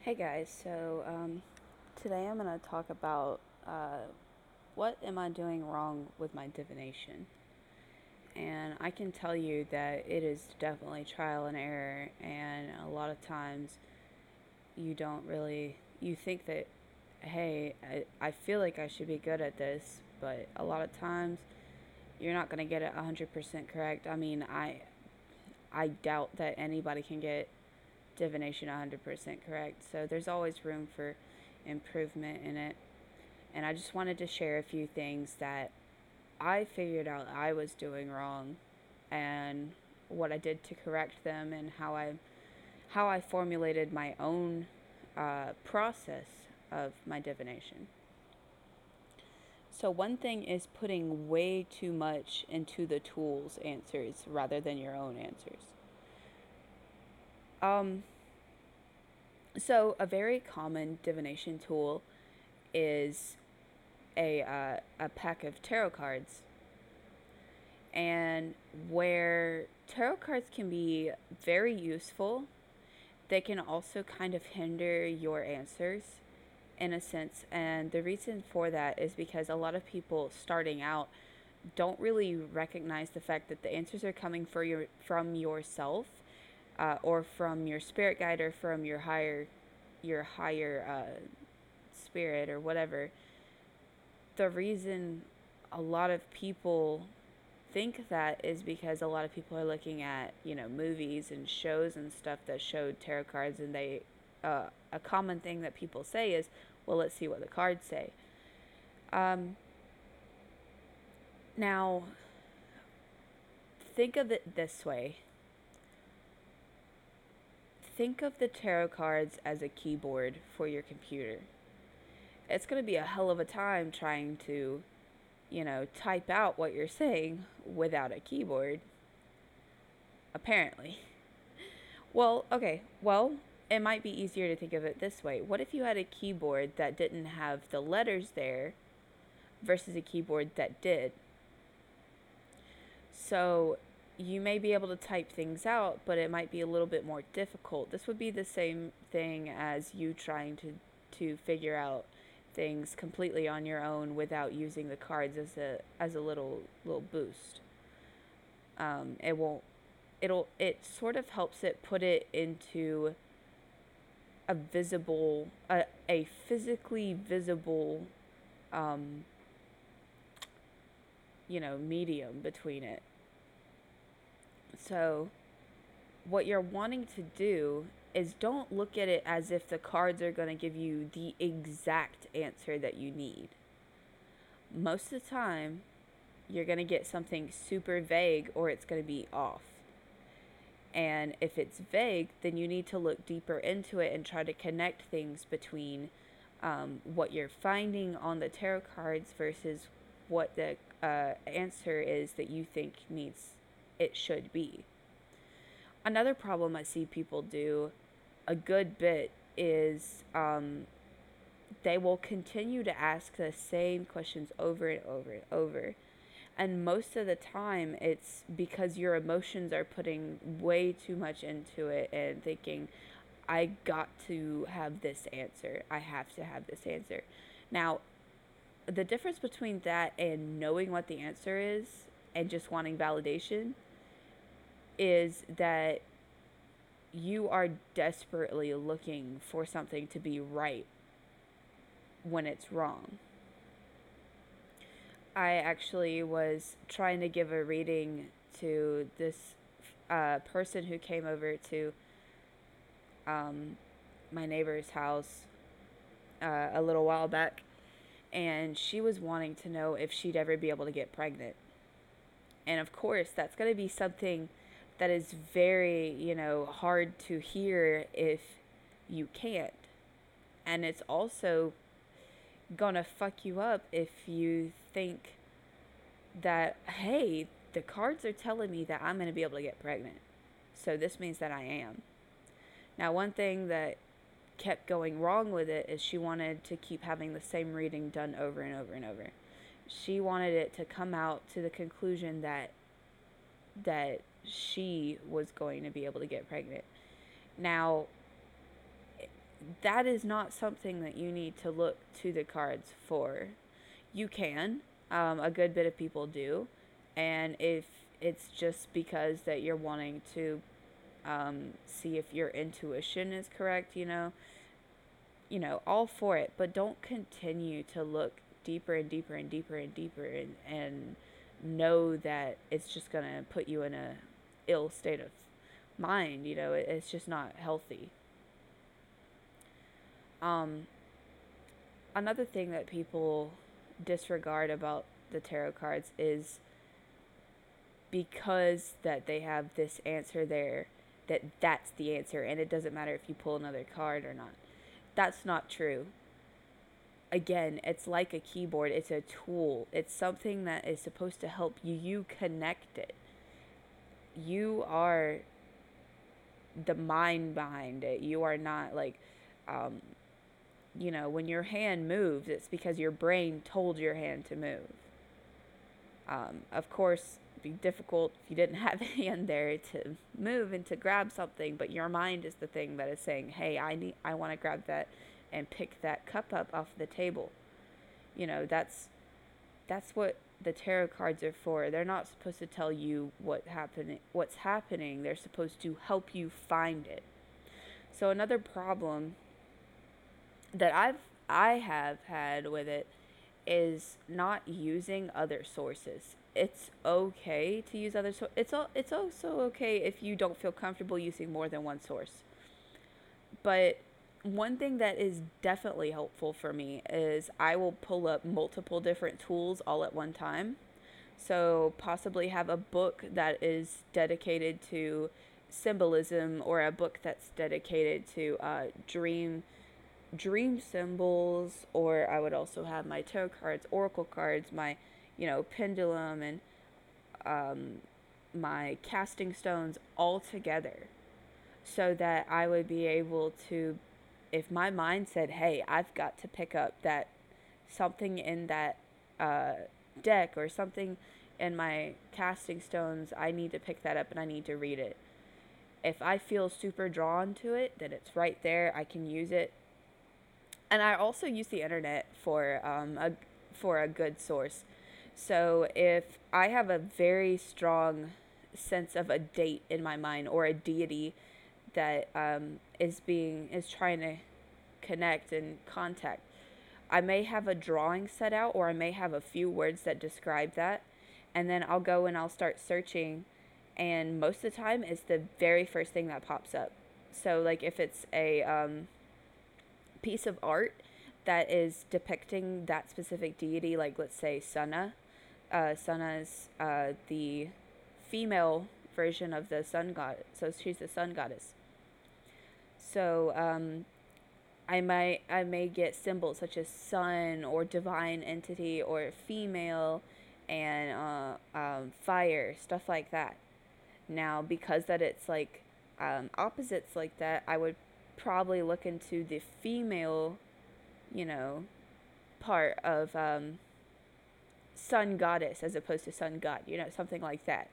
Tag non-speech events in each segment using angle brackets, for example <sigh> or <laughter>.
Hey guys, so um, today I'm going to talk about uh, what am I doing wrong with my divination. And I can tell you that it is definitely trial and error, and a lot of times you don't really, you think that, hey, I, I feel like I should be good at this, but a lot of times you're not going to get it 100% correct. I mean, I, I doubt that anybody can get divination 100% correct. So there's always room for improvement in it. And I just wanted to share a few things that I figured out I was doing wrong and what I did to correct them and how I how I formulated my own uh, process of my divination. So one thing is putting way too much into the tool's answers rather than your own answers. Um, so a very common divination tool is a uh, a pack of tarot cards, and where tarot cards can be very useful, they can also kind of hinder your answers in a sense. And the reason for that is because a lot of people starting out don't really recognize the fact that the answers are coming for your from yourself uh, or from your spirit guide or from your higher your higher uh, spirit or whatever the reason a lot of people think that is because a lot of people are looking at you know movies and shows and stuff that showed tarot cards and they uh, a common thing that people say is well let's see what the cards say. Um, now think of it this way think of the tarot cards as a keyboard for your computer. It's going to be a hell of a time trying to, you know, type out what you're saying without a keyboard. Apparently. <laughs> Well, okay, well, it might be easier to think of it this way. What if you had a keyboard that didn't have the letters there versus a keyboard that did? So you may be able to type things out, but it might be a little bit more difficult. This would be the same thing as you trying to to figure out things completely on your own without using the cards as a as a little little boost. Um, it won't. It'll. It sort of helps it put it into a visible, a, a physically visible, um, you know, medium between it so, what you're wanting to do is don't look at it as if the cards are going to give you the exact answer that you need. Most of the time, you're going to get something super vague or it's going to be off. And if it's vague, then you need to look deeper into it and try to connect things between um, what you're finding on the tarot cards versus what the uh, answer is that you think needs it should be. Another problem I see people do a good bit is um, they will continue to ask the same questions over and over and over. And most of the time, it's because your emotions are putting way too much into it and thinking, I got to have this answer. I have to have this answer. Now, the difference between that and knowing what the answer is and just wanting validation is that you are desperately looking for something to be right when it's wrong. I actually was trying to give a reading to this uh, person who came over to um, my neighbor's house uh, a little while back, and she was wanting to know if she'd ever be able to get pregnant. And of course, that's going to be something that is very, you know, hard to hear if you can't. And it's also gonna fuck you up if you think that, hey, the cards are telling me that I'm gonna be able to get pregnant. So this means that I am. Now, one thing that kept going wrong with it is she wanted to keep having the same reading done over and over and over. She wanted it to come out to the conclusion that that she was going to be able to get pregnant. Now, that is not something that you need to look to the cards for. You can, um, a good bit of people do, and if it's just because that you're wanting to um, see if your intuition is correct, you know, you know, all for it, but don't continue to look deeper and deeper and deeper and deeper and, and know that it's just going to put you in a ill state of mind, you know, it, it's just not healthy. Um, another thing that people disregard about the tarot cards is because that they have this answer there that that's the answer and it doesn't matter if you pull another card or not. That's not true. Again, it's like a keyboard, it's a tool. It's something that is supposed to help you you connect it. You are the mind behind it. You are not like um, you know, when your hand moves, it's because your brain told your hand to move. Um, of course, it'd be difficult if you didn't <laughs> have a hand there to move and to grab something, but your mind is the thing that is saying, "Hey, I need, I want to grab that and pick that cup up off the table." You know, that's that's what the tarot cards are for. They're not supposed to tell you what happening, what's happening. They're supposed to help you find it. So another problem that I've I have had with it is not using other sources. It's okay to use other sources. It's all it's also okay if you don't feel comfortable using more than one source. But one thing that is definitely helpful for me is I will pull up multiple different tools all at one time. So possibly have a book that is dedicated to symbolism or a book that's dedicated to uh, dream dream symbols, or I would also have my tarot cards, oracle cards, my, you know, pendulum, and um, my casting stones all together so that I would be able to, if my mind said, hey, I've got to pick up that something in that uh, deck or something in my casting stones, I need to pick that up and I need to read it. If I feel super drawn to it, then it's right there. I can use it and I also use the internet for um, a for a good source. So if I have a very strong sense of a date in my mind or a deity that um, is being is trying to connect and contact, I may have a drawing set out or I may have a few words that describe that, and then I'll go and I'll start searching, and most of the time it's the very first thing that pops up. So like if it's a um, piece of art that is depicting that specific deity, like let's say Sana. Uh, Sana is uh, the female version of the sun god, so she's the sun goddess. So um, I might I may get symbols such as sun or divine entity or female and uh, um, fire stuff like that. Now because that it's like um, opposites like that, I would probably look into the female, you know, part of um, sun goddess as opposed to sun god, you know, something like that.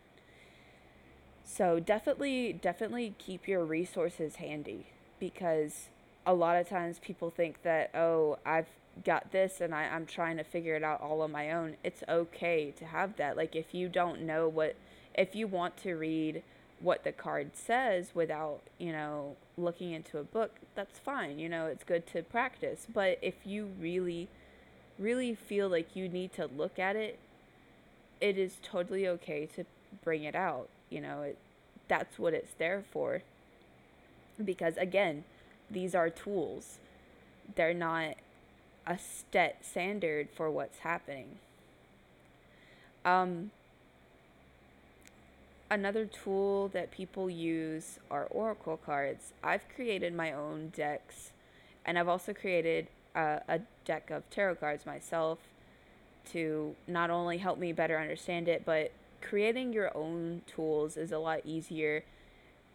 So definitely, definitely keep your resources handy because a lot of times people think that, oh, I've got this and I, I'm trying to figure it out all on my own. It's okay to have that. Like if you don't know what, if you want to read what the card says without, you know, looking into a book, that's fine. You know, it's good to practice. But if you really, really feel like you need to look at it, it is totally okay to bring it out. You know, it, that's what it's there for. Because again, these are tools. They're not a set standard for what's happening. Um, Another tool that people use are oracle cards. I've created my own decks, and I've also created a, a deck of tarot cards myself to not only help me better understand it, but creating your own tools is a lot easier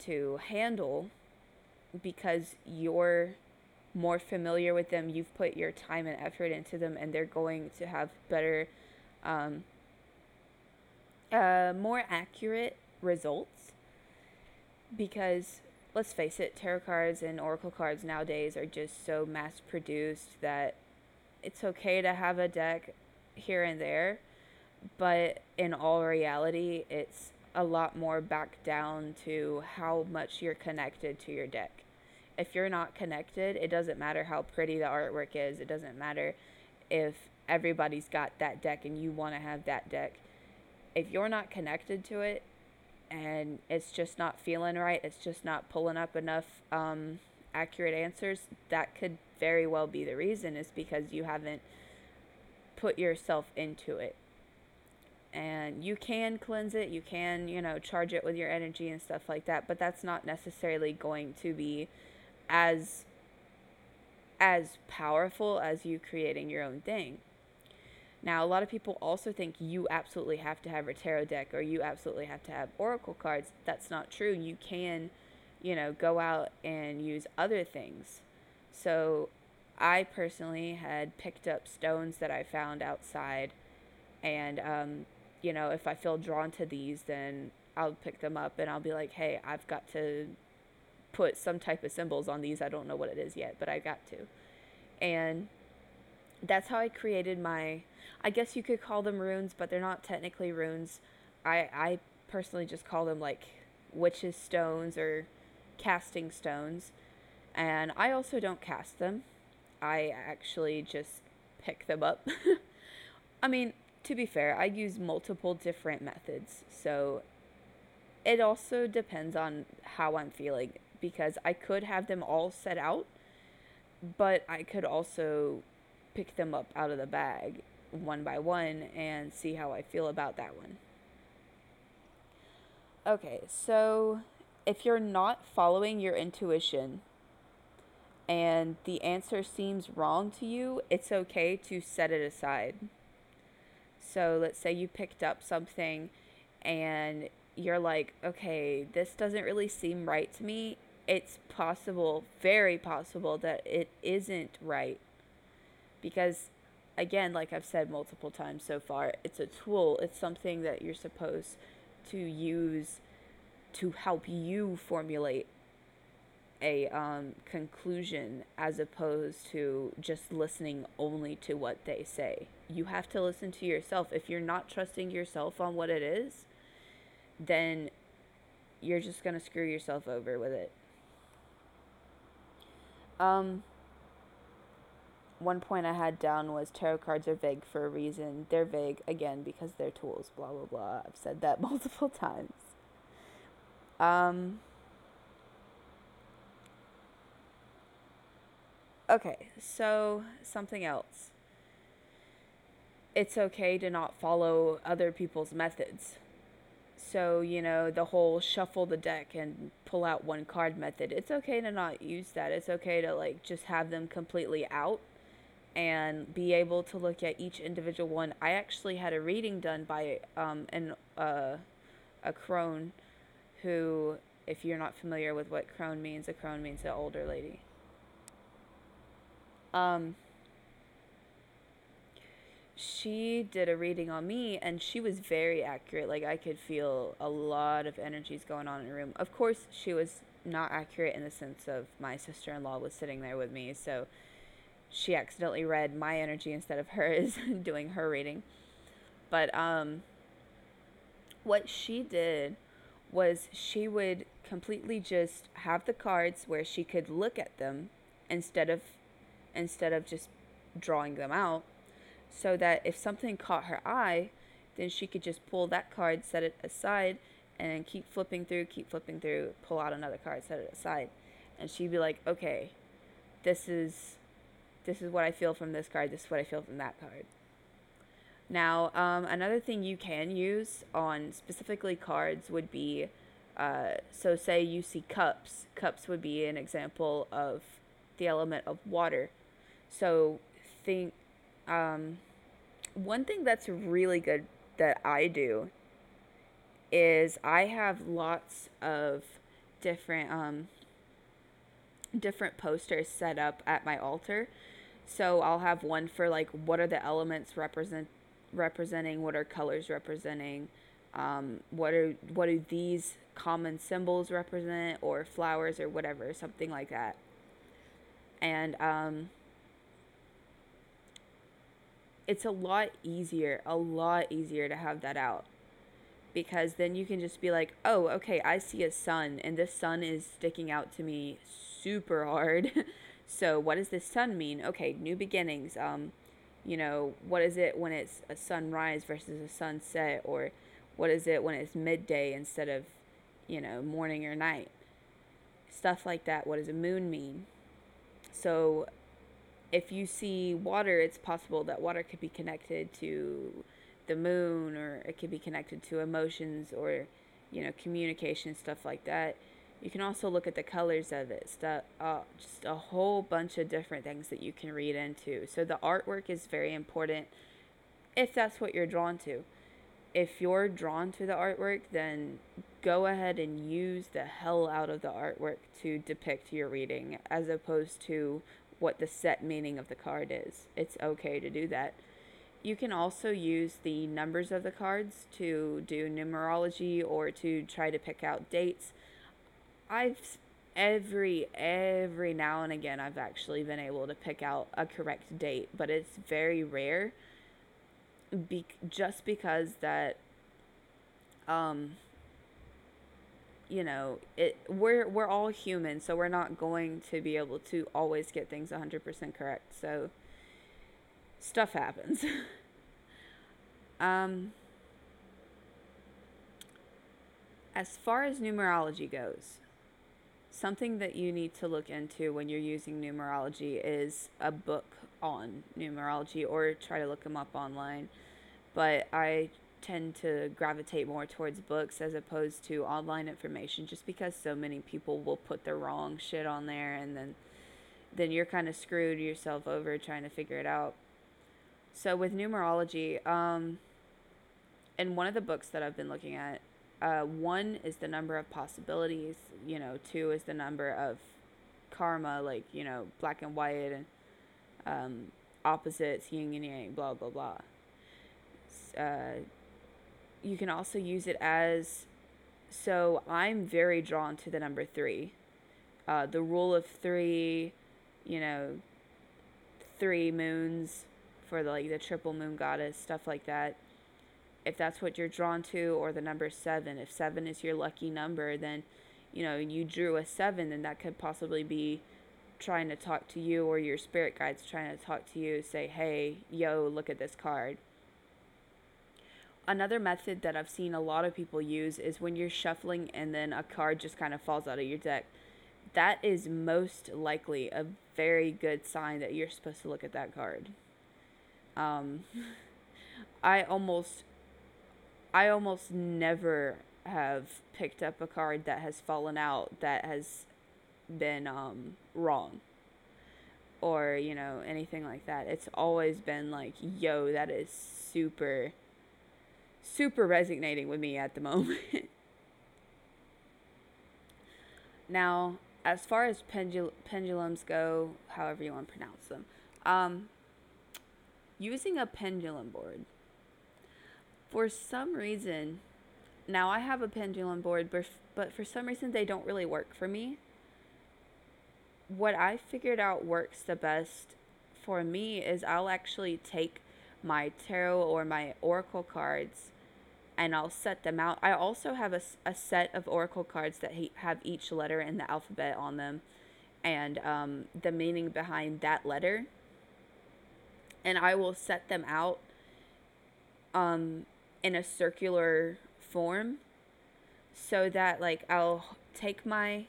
to handle because you're more familiar with them. You've put your time and effort into them, and they're going to have better um, uh, more accurate results because let's face it, tarot cards and oracle cards nowadays are just so mass produced that it's okay to have a deck here and there, but in all reality, it's a lot more back down to how much you're connected to your deck. If you're not connected, it doesn't matter how pretty the artwork is, it doesn't matter if everybody's got that deck and you want to have that deck. If you're not connected to it and it's just not feeling right, it's just not pulling up enough um, accurate answers, that could very well be the reason, is because you haven't put yourself into it. And you can cleanse it, you can, you know, charge it with your energy and stuff like that, but that's not necessarily going to be as as powerful as you creating your own thing. Now, a lot of people also think you absolutely have to have a tarot deck or you absolutely have to have oracle cards. That's not true. You can, you know, go out and use other things. So, I personally had picked up stones that I found outside, and, um, you know, if I feel drawn to these, then I'll pick them up and I'll be like, hey, I've got to put some type of symbols on these. I don't know what it is yet, but I got to. And that's how I created my I guess you could call them runes, but they're not technically runes. I I personally just call them like witches stones or casting stones. And I also don't cast them. I actually just pick them up. <laughs> I mean, to be fair, I use multiple different methods. So it also depends on how I'm feeling because I could have them all set out, but I could also pick them up out of the bag one by one and see how I feel about that one. Okay, so if you're not following your intuition and the answer seems wrong to you, it's okay to set it aside. So let's say you picked up something and you're like, okay, this doesn't really seem right to me. It's possible, very possible, that it isn't right. Because again, like I've said multiple times so far, it's a tool. It's something that you're supposed to use to help you formulate a um, conclusion as opposed to just listening only to what they say. You have to listen to yourself. If you're not trusting yourself on what it is, then you're just going to screw yourself over with it. Um, one point I had down was tarot cards are vague for a reason. They're vague again because they're tools, blah blah blah. I've said that <laughs> multiple times. Um Okay, so something else. It's okay to not follow other people's methods. So, you know, the whole shuffle the deck and pull out one card method. It's okay to not use that. It's okay to like just have them completely out and be able to look at each individual one. I actually had a reading done by um, an uh, a crone, who, if you're not familiar with what crone means, a crone means an older lady. Um, she did a reading on me, and she was very accurate. Like I could feel a lot of energies going on in the room. Of course, she was not accurate in the sense of my sister in law was sitting there with me, so she accidentally read my energy instead of hers <laughs> doing her reading. But um what she did was she would completely just have the cards where she could look at them instead of instead of just drawing them out so that if something caught her eye then she could just pull that card set it aside and keep flipping through keep flipping through pull out another card set it aside and she'd be like okay this is this is what I feel from this card, this is what I feel from that card. Now, um, another thing you can use on specifically cards would be uh, so, say you see cups, cups would be an example of the element of water. So, think um, one thing that's really good that I do is I have lots of different um, different posters set up at my altar so I'll have one for like what are the elements represent representing, what are colors representing, um, what are what do these common symbols represent or flowers or whatever, something like that. And um, it's a lot easier, a lot easier to have that out because then you can just be like, oh, okay, I see a sun, and this sun is sticking out to me super hard. <laughs> so, what does this sun mean? Okay, new beginnings. Um, you know, what is it when it's a sunrise versus a sunset, or what is it when it's midday instead of, you know, morning or night? Stuff like that. What does a moon mean? So, if you see water, it's possible that water could be connected to the moon or it could be connected to emotions or you know communication stuff like that. You can also look at the colors of it stuff uh, just a whole bunch of different things that you can read into. So the artwork is very important if that's what you're drawn to. If you're drawn to the artwork then go ahead and use the hell out of the artwork to depict your reading as opposed to what the set meaning of the card is it's okay to do that you can also use the numbers of the cards to do numerology or to try to pick out dates. I've every every now and again I've actually been able to pick out a correct date, but it's very rare. Be- just because that um you know, it we're we're all human, so we're not going to be able to always get things 100% correct. So stuff happens. <laughs> um, as far as numerology goes, something that you need to look into when you're using numerology is a book on numerology or try to look them up online. But I tend to gravitate more towards books as opposed to online information just because so many people will put the wrong shit on there and then then you're kind of screwed yourself over trying to figure it out. So with numerology, um, in one of the books that I've been looking at, uh, one is the number of possibilities. You know, two is the number of karma, like you know, black and white and um, opposites, yin and yang, blah blah blah. Uh, you can also use it as so I'm very drawn to the number three. Uh, the rule of three, you know, three moons, for the, like the triple moon goddess, stuff like that. If that's what you're drawn to, or the number seven, if seven is your lucky number, then you know you drew a seven, then that could possibly be trying to talk to you or your spirit guides trying to talk to you say hey yo look at this card another method that i've seen a lot of people use is when you're shuffling and then a card just kind of falls out of your deck. That is most likely a very good sign that you're supposed to look at that card. Um, <laughs> I almost, I almost never have picked up a card that has fallen out that has been um, wrong or you know anything like that. It's always been like yo that is super super resonating with me at the <laughs> moment now as far as pendul- pendulums go however you want to pronounce them um, using a pendulum board. For some reason, now I have a pendulum board, but but for some reason they don't really work for me. What I figured out works the best for me is I'll actually take my tarot or my oracle cards and I'll set them out. I also have a, a set of oracle cards that have each letter in the alphabet on them and um, the meaning behind that letter and I will set them out um, in a circular form so that like I'll take my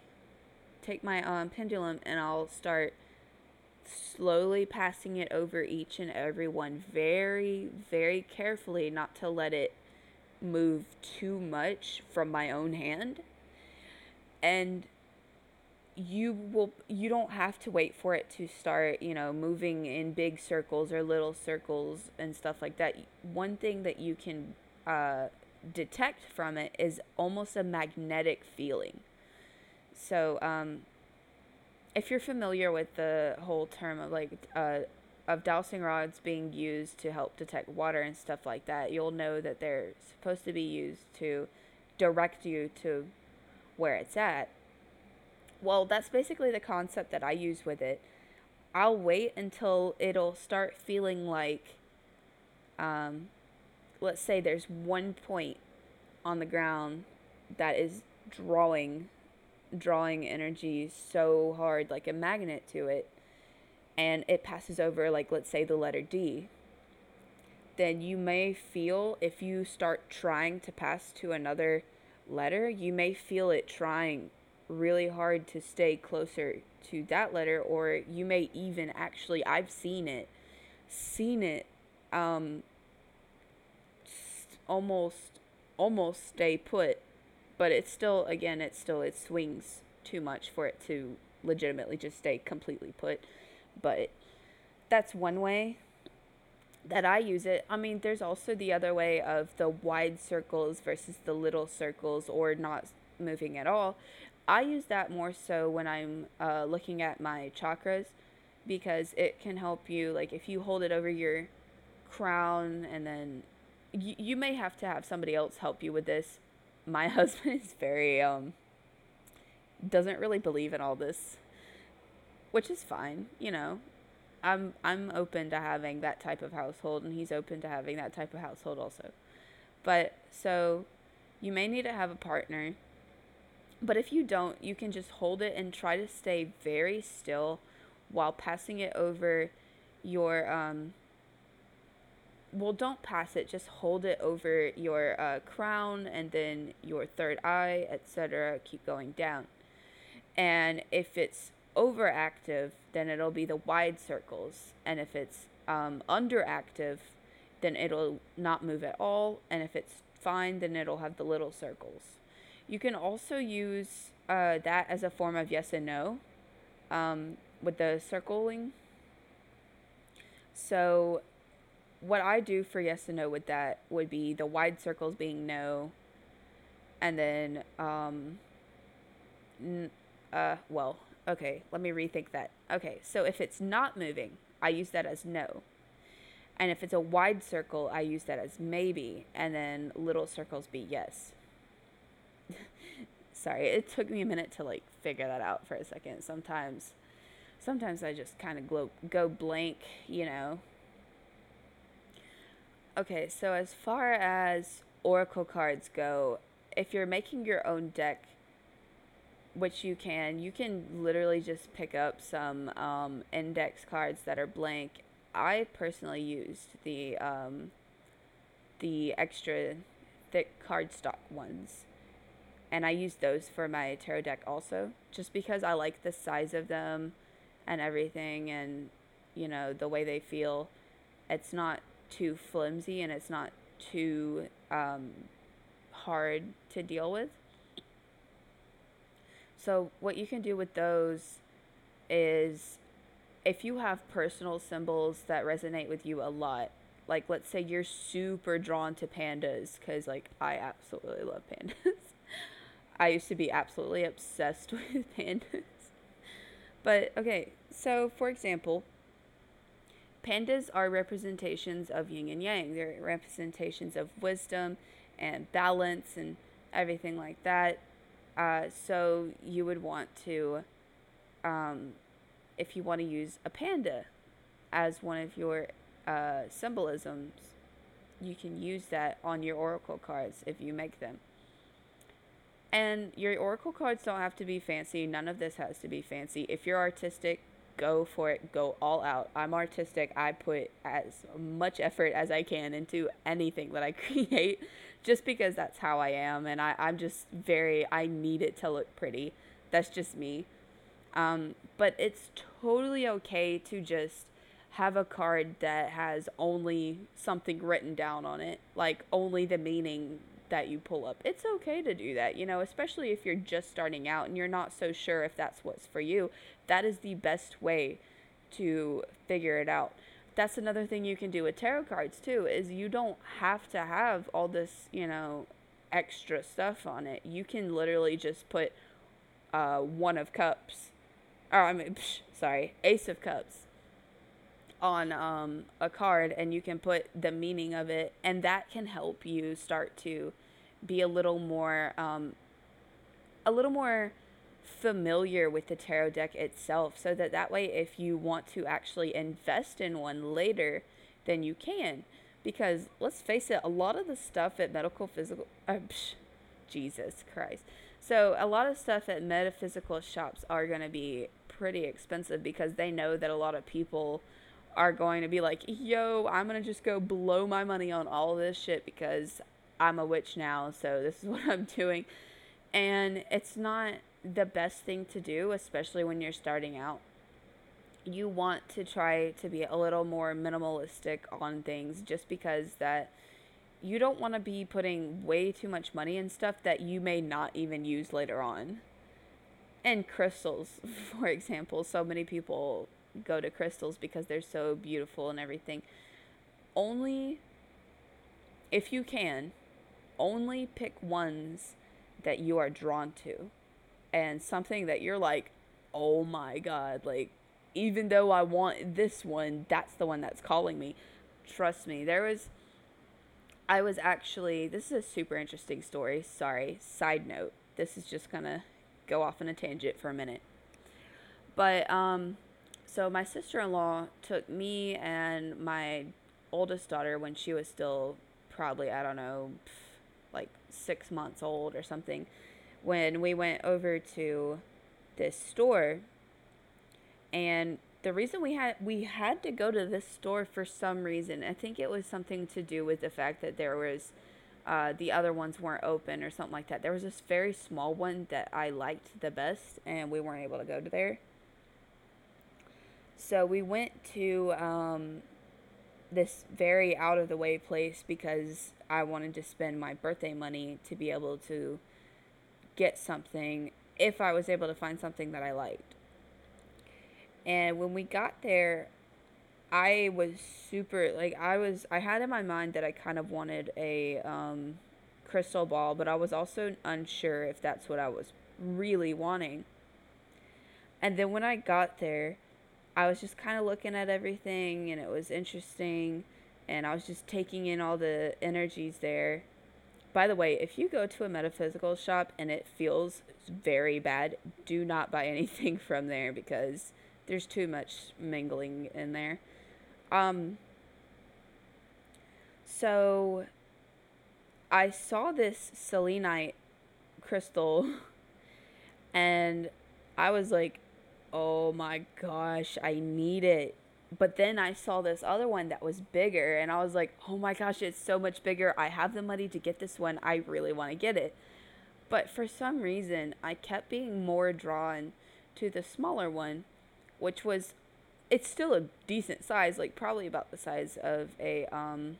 take my um, pendulum and I'll start slowly passing it over each and every one very very carefully not to let it move too much from my own hand. And you will you don't have to wait for it to start you know moving in big circles or little circles and stuff like that. One thing that you can uh, detect from it is almost a magnetic feeling. So um, if you're familiar with the whole term of like uh, of dowsing rods being used to help detect water and stuff like that you'll know that they're supposed to be used to direct you to where it's at. Well, that's basically the concept that I use with it. I'll wait until it'll start feeling like, um, let's say there's one point on the ground that is drawing drawing energy so hard like a magnet to it and it passes over like let's say the letter D then you may feel if you start trying to pass to another letter you may feel it trying really hard to stay closer to that letter or you may even actually I've seen it seen it um almost almost stay put but it's still again it's still it swings too much for it to legitimately just stay completely put but that's one way that I use it. I mean, there's also the other way of the wide circles versus the little circles or not moving at all. I use that more so when I'm uh, looking at my chakras because it can help you. Like, if you hold it over your crown and then you, you may have to have somebody else help you with this my <laughs> husband is very um doesn't really believe in all this, which is fine, you know. I'm I'm open to having that type of household and he's open to having that type of household also. But so you may need to have a partner. But if you don't, you can just hold it and try to stay very still while passing it over your um well, don't pass it. Just hold it over your uh, crown and then your third eye, etc. Keep going down. And if it's overactive, then it'll be the wide circles. And if it's um, underactive, then it'll not move at all. And if it's fine, then it'll have the little circles. You can also use uh, that as a form of yes and no um, with the circling. So what I do for yes and no with that would be the wide circles being no, and then um, n- uh, well, okay, let me rethink that. Okay, so if it's not moving, I use that as no. And if it's a wide circle, I use that as maybe, and then little circles be yes. <laughs> Sorry, it took me a minute to like figure that out for a second. Sometimes sometimes I just kind of go go blank, you know, Okay, so as far as Oracle cards go, if you're making your own deck, which you can, you can literally just pick up some um, index cards that are blank. I personally used the um, the extra thick cardstock ones, and I used those for my tarot deck also, just because I like the size of them and everything, and you know the way they feel. It's not too flimsy and it's not too um, hard to deal with. So, what you can do with those is if you have personal symbols that resonate with you a lot, like let's say you're super drawn to pandas, because like I absolutely love pandas. <laughs> I used to be absolutely obsessed <laughs> with pandas. But okay, so for example, Pandas are representations of yin and yang. They're representations of wisdom and balance and everything like that. Uh, so you would want to, um, if you want to use a panda as one of your uh, symbolisms, you can use that on your oracle cards if you make them. And your oracle cards don't have to be fancy. None of this has to be fancy. If you're artistic, go for it, go all out. I'm artistic. I put as much effort as I can into anything that I <laughs> create just because that's how I am. And I, I'm just very, I need it to look pretty. That's just me. Um, but it's totally okay to just have a card that has only something written down on it, like only the meaning that you pull up. It's okay to do that, you know, especially if you're just starting out and you're not so sure if that's what's for you. That is the best way to figure it out. That's another thing you can do with tarot cards too is you don't have to have all this, you know, extra stuff on it. You can literally just put uh, one of cups or I mean, <laughs> psh, sorry, ace of cups on um, a card and you can put the meaning of it and that can help you start to be a little more um, a little more familiar with the tarot deck itself so that that way if you want to actually invest in one later then you can. Because let's face it a lot of the stuff at medical physical uh, psh, jesus christ. So a lot of stuff at metaphysical shops are going to be pretty expensive because they know that a lot of people are going to be like yo i'm going to just go blow my money on all this shit because i'm a witch now so this is <laughs> what i'm doing and it's not the best thing to do, especially when you're starting out. You want to try to be a little more minimalistic on things just because that you don't want to be putting way too much money in stuff that you may not even use later on. And crystals, <laughs> for example, so many people go to crystals because they're so beautiful and everything. Only if you can, only pick ones that you are drawn to and something that you're like, oh my god, like, even though I want this one, that's the one that's calling me. Trust me, there was. I was actually. This is a super interesting story. Sorry. Side note. This is just gonna go off on a tangent for a minute. But, um, so my sister in law took me and my oldest daughter when she was still probably, I don't know, six months old or something when we went over to this store. And the reason we had we had to go to this store for some reason i think it was something to do with the fact that there was uh, the other ones weren't open or something like that. There was this very small one that i liked the best and we weren't able to go to there. So we went to um, this very out of the way place because i wanted to spend my birthday money to be able to get something if I was able to find something that I liked. And when we got there, I was super like I was I had in my mind that I kind of wanted a um, crystal ball, but I was also unsure if that's what I was really wanting. And then when I got there, I was just kind of looking at everything and it was interesting and I was just taking in all the energies there by the way, if you go to a metaphysical shop and it feels very bad, do not buy <laughs> anything from there because there's too much mingling in there. Um, so I saw this selenite crystal <laughs> and I was like, oh my gosh, I need it but then I saw this other one that was bigger, and I was like, oh my gosh, it's so much bigger. I have the money to get this one. I really want to get it. But for some reason, I kept being more drawn to the smaller one, which was, it's still a decent size, like probably about the size of a, um,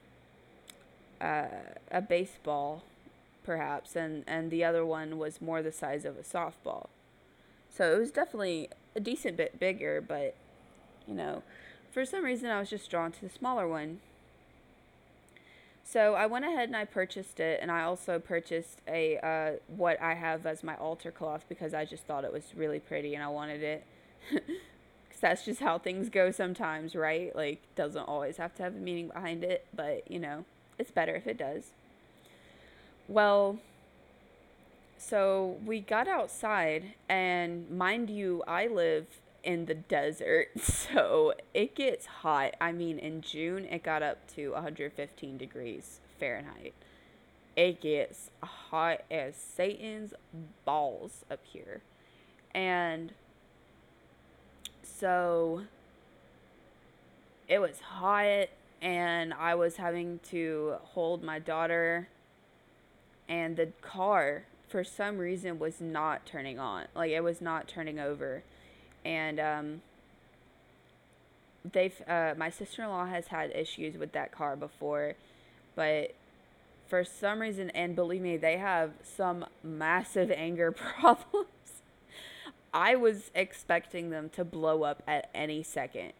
uh, a baseball, perhaps, and, and the other one was more the size of a softball. So it was definitely a decent bit bigger, but, you know, for some reason, I was just drawn to the smaller one. So I went ahead and I purchased it, and I also purchased a uh, what I have as my altar cloth because I just thought it was really pretty and I wanted it. <laughs> Because that's just how things go sometimes, right? Like, doesn't always have to have a meaning behind it, but you know, it's better if it does. Well, so we got outside, and mind you, I live in the desert, <laughs> so it gets hot. I mean, in June, it got up to 115 degrees Fahrenheit. It gets hot as Satan's balls up here. And so it was hot, and I was having to hold my daughter, and the car, for some reason, was not turning on. Like, it was not turning over and um, they've uh, my sister-in-law has had issues with that car before but for some reason and believe me they have some massive <laughs> anger <laughs> problems i was expecting them to blow up at any second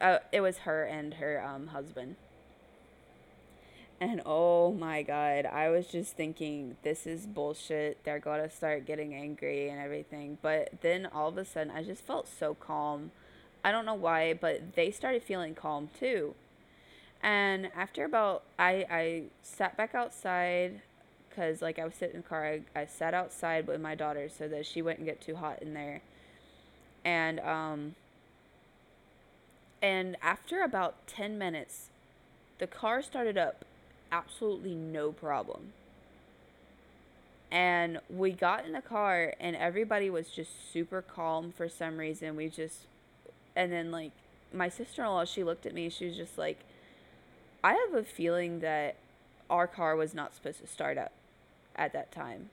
uh, it was her and her um, husband and oh my god, I was just thinking, this is bullshit. They're going to start getting angry and everything. But then all of a sudden, I just felt so calm. I don't know why, but they started feeling calm too. And after about, I, I sat back outside because like I was sitting in the car. I, I sat outside with my daughter so that she wouldn't get too hot in there. And um and after about 10 minutes, the car started up absolutely no problem. And we got in the car and everybody was just super calm for some reason. We just and then like my sister-in-law, she looked at me, she was just like I have a feeling that our car was not supposed to start up at that time.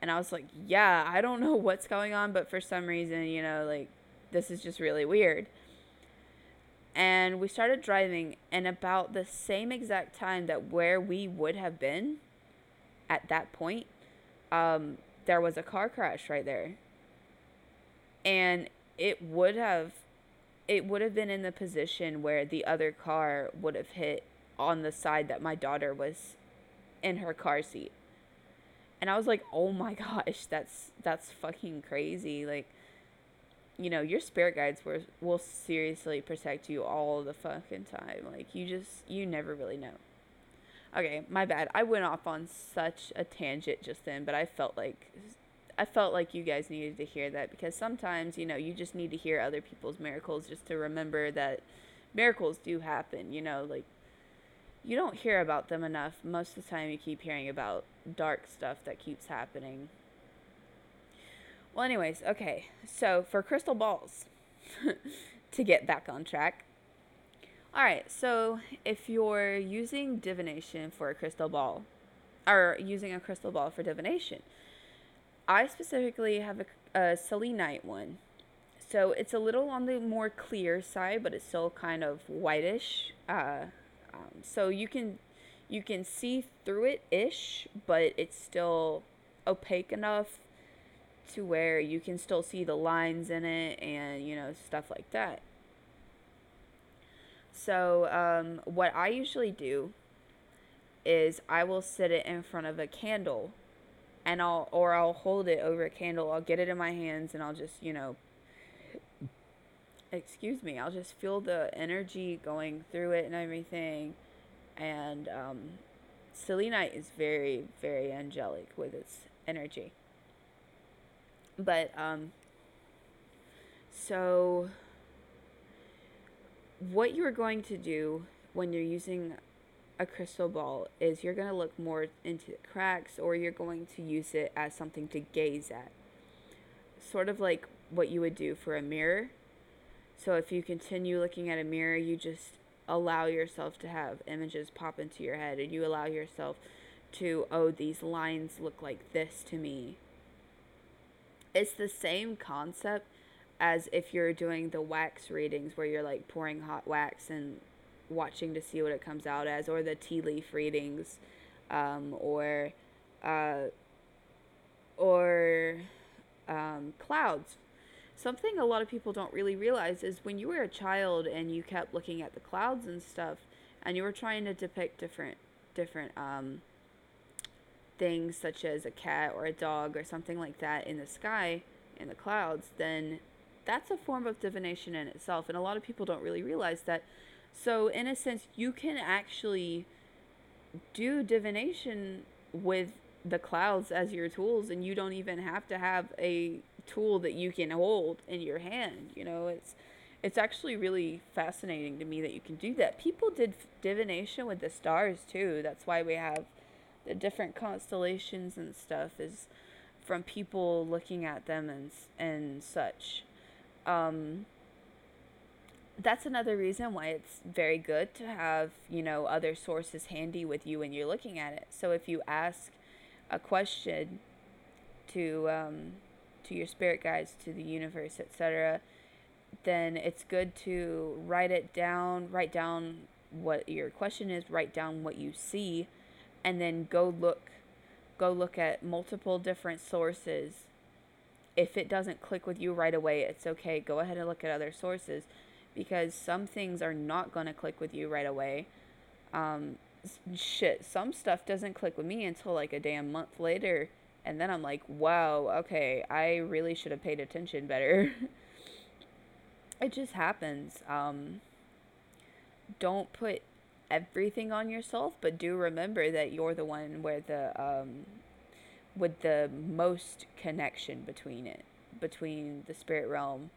And I was like, yeah, I don't <laughs> know what's going on, but for some reason, you know, like this is just really weird. And we started driving, and about the same exact time that where we would have been at that point, um, there was a car crash right there. And it would have it would have been in the position where the other car would have hit on the side that my daughter was in her car seat. And I was like, "Oh my <laughs> gosh, that's that's fucking crazy." Like you know, your spirit guides will will seriously protect you all the fucking time. Like you just you never really know. Okay, my bad. I went off on such a tangent just then, but I felt like I felt like you guys needed to hear that because sometimes, you know, you just need to hear other people's miracles just to remember that miracles do happen, you know, like you don't hear about them enough. Most of the time, you keep hearing about dark stuff that keeps happening. Well, anyways, okay. So for crystal balls, <laughs> to get back on track. All right. So if you're using divination for a crystal ball, or using a crystal ball for divination, I specifically have a, a selenite one. So it's a little on the more clear side, but it's still kind of whitish. Uh, um, so you can you can see through it ish, but it's still opaque enough to where you can still see the lines in it and you know stuff like that. So um, what I usually do is I will sit it in front of a candle and I'll or I'll hold it over a candle. I'll get it in my hands and I'll just, you know, excuse me, I'll just feel the energy going through it and everything. And um, selenite is very, very angelic with its energy. But, um, so what you're going to do when you're using a crystal ball is you're going to look more into the cracks or you're going to use it as something to gaze at. Sort of like what you would do for a mirror so if you continue looking at a mirror, you just allow yourself to have images pop into your head and you allow yourself to, oh, these lines look like this to me. It's the same concept as if you're doing the wax readings where you're like pouring hot wax and watching to see what it comes out as, or the tea leaf readings, um, or uh, or um, clouds. Something a lot of people don't really realize is when you were a child and you kept looking at the clouds and stuff and you were trying to depict different different um, things such as a cat or a dog or something like that in the sky in the clouds then that's a form of divination in itself. And a lot of people don't really realize that. So in a sense you can actually do divination with the clouds as your tools and you don't even have to have a tool that you can hold in your hand you know? It's it's actually really fascinating to me that you can do that. People did divination with the stars too. That's why we have the different constellations and stuff is from people looking at them and and such um that's another reason why it's very good to have, you know, other sources handy with you when you're looking at it. So if you ask a question to um, to your spirit guides, to the universe, etc., then it's good to write it down, write down what your question is, write down what you see, and then go look go look at multiple different sources. If it doesn't click with you right away, it's okay. Go ahead and look at other sources because some things are not going to click with you right away. Um, shit, some stuff doesn't click with me until like a damn month later. And then I'm like, wow, okay, I really should have paid attention better. <laughs> it just happens. Um, don't put everything on yourself, but do remember that you're the one where the um, with the most connection between it, between the spirit realm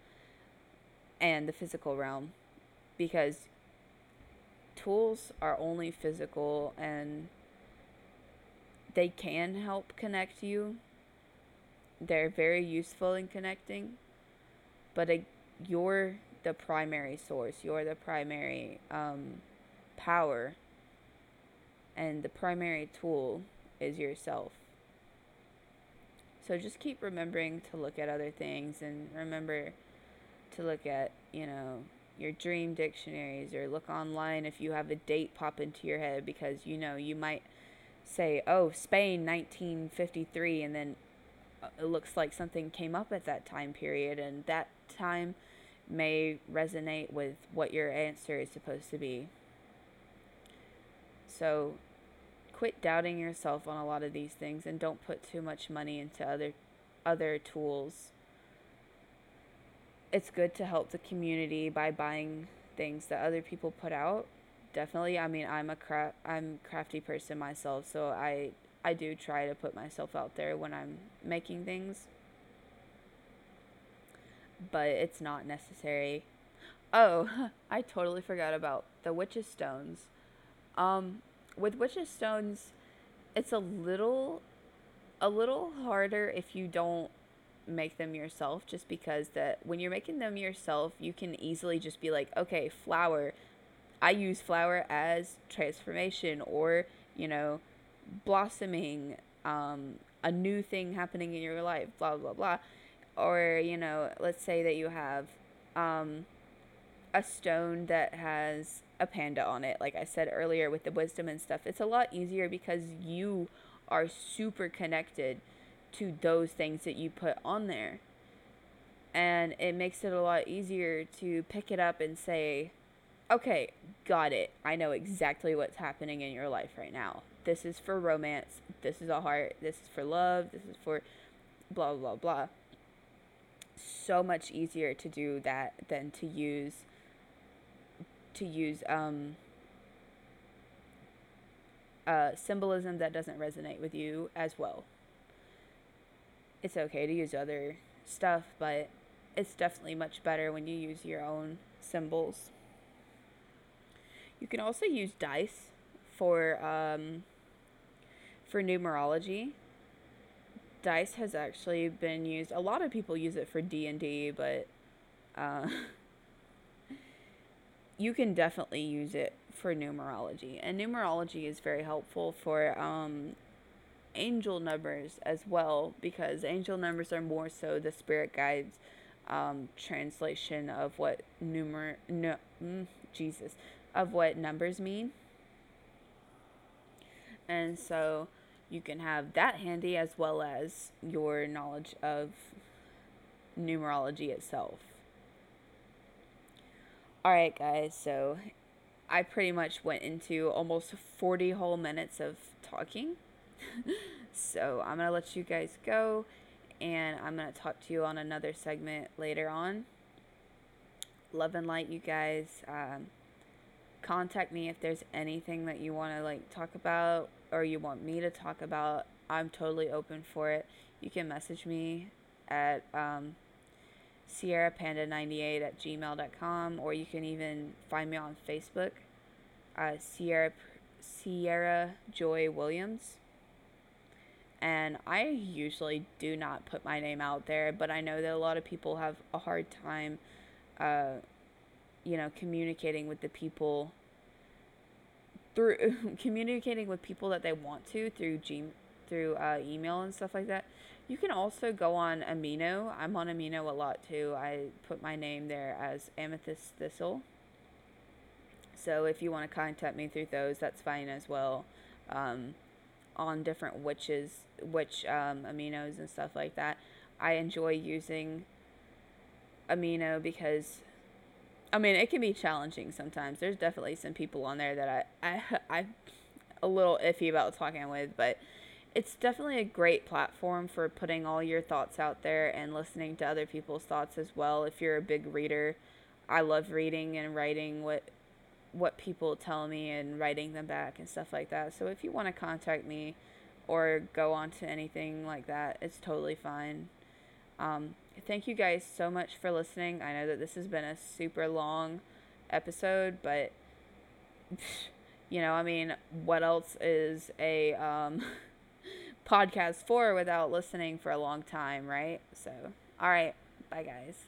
and the physical realm, because tools are only physical and they can help connect you. They're very useful in connecting, but it, you're the primary source. You're the primary um, power, and the primary tool is yourself. So just keep remembering to look at other things and remember to look at, you know, your dream dictionaries or look online if you have a date pop into your head because you know you might say, "Oh, Spain 1953" and then uh, it looks like something came up at that time period and that time may resonate with what your answer is supposed to be. So quit doubting yourself on a lot of these things and don't put too much money into other other tools. It's good to help the community by buying things that other people put out. Definitely, I mean, I'm a cra- I'm crafty person myself, so I I do try to put myself out there when I'm making things but it's not necessary. Oh, <laughs> I totally forgot about the witch's stones. Um, with witch's stones, it's a little, a little harder if you don't make them yourself. Just because that when you're making them yourself, you can easily just be like, okay, flower. I use flower as transformation, or you know, blossoming, um, a new thing happening in your life. Blah blah blah or you know let's say that you have um, a stone that has a panda on it like i said earlier with the wisdom and stuff. It's a lot easier because you are super connected to those things that you put on there. And it makes it a lot easier to pick it up and say okay got it. I know exactly what's happening in your life right now. This is for romance. This is a heart. This is for love. This is for blah blah blah. So much easier to do that than to use to use um, uh, symbolism that doesn't resonate with you as well. It's okay to use other stuff, but it's definitely much better when you use your own symbols. You can also use dice for um, for numerology dice has actually been used. A lot of people use it for D and D, but uh, <laughs> you can definitely use it for numerology, and numerology is very helpful for um, angel numbers as well because angel numbers are more so the spirit guides um, translation of what numer no mm, Jesus of what numbers mean, and so you can have that handy as well as your knowledge of numerology itself. Alright, guys, so I pretty much went into almost 40 whole minutes of talking. <laughs> so I'm going to let you guys go and I'm going to talk to you on another segment later on. Love and light, you guys. Um, contact me if there's anything that you want to like talk about or you want me to talk about, I'm totally open for it. You can message me at um, sierrapanda98 at gmail.com or you can even find me on Facebook, uh, Sierra, Sierra Joy Williams. And I usually do not put my name out there, but I know that a lot of people have a hard time, uh, you know, communicating with the people through <laughs> communicating with people that they want to through G through uh, email and stuff like that. You can also go on Amino. I'm on Amino a lot too. I put my name there as Amethyst Thistle. So if you want to contact me through those, that's fine as well. Um, on different witches, witch um, aminos and stuff like that. I enjoy using amino because I mean, it can be challenging sometimes. There's definitely some people on there that I, I, <laughs> I'm a little iffy about talking with, but it's definitely a great platform for putting all your thoughts out there and listening to other people's thoughts as well. If you're a big reader, I love reading and writing what what people tell me and writing them back and stuff like that. So if you want to contact me, or go on to anything like that. It's totally fine. Um, thank you guys so much for listening. I know that this has been a super long episode, but <laughs> you know, I mean, what else is a um, <laughs> podcast for without listening for a long time, right? So, all right, bye guys.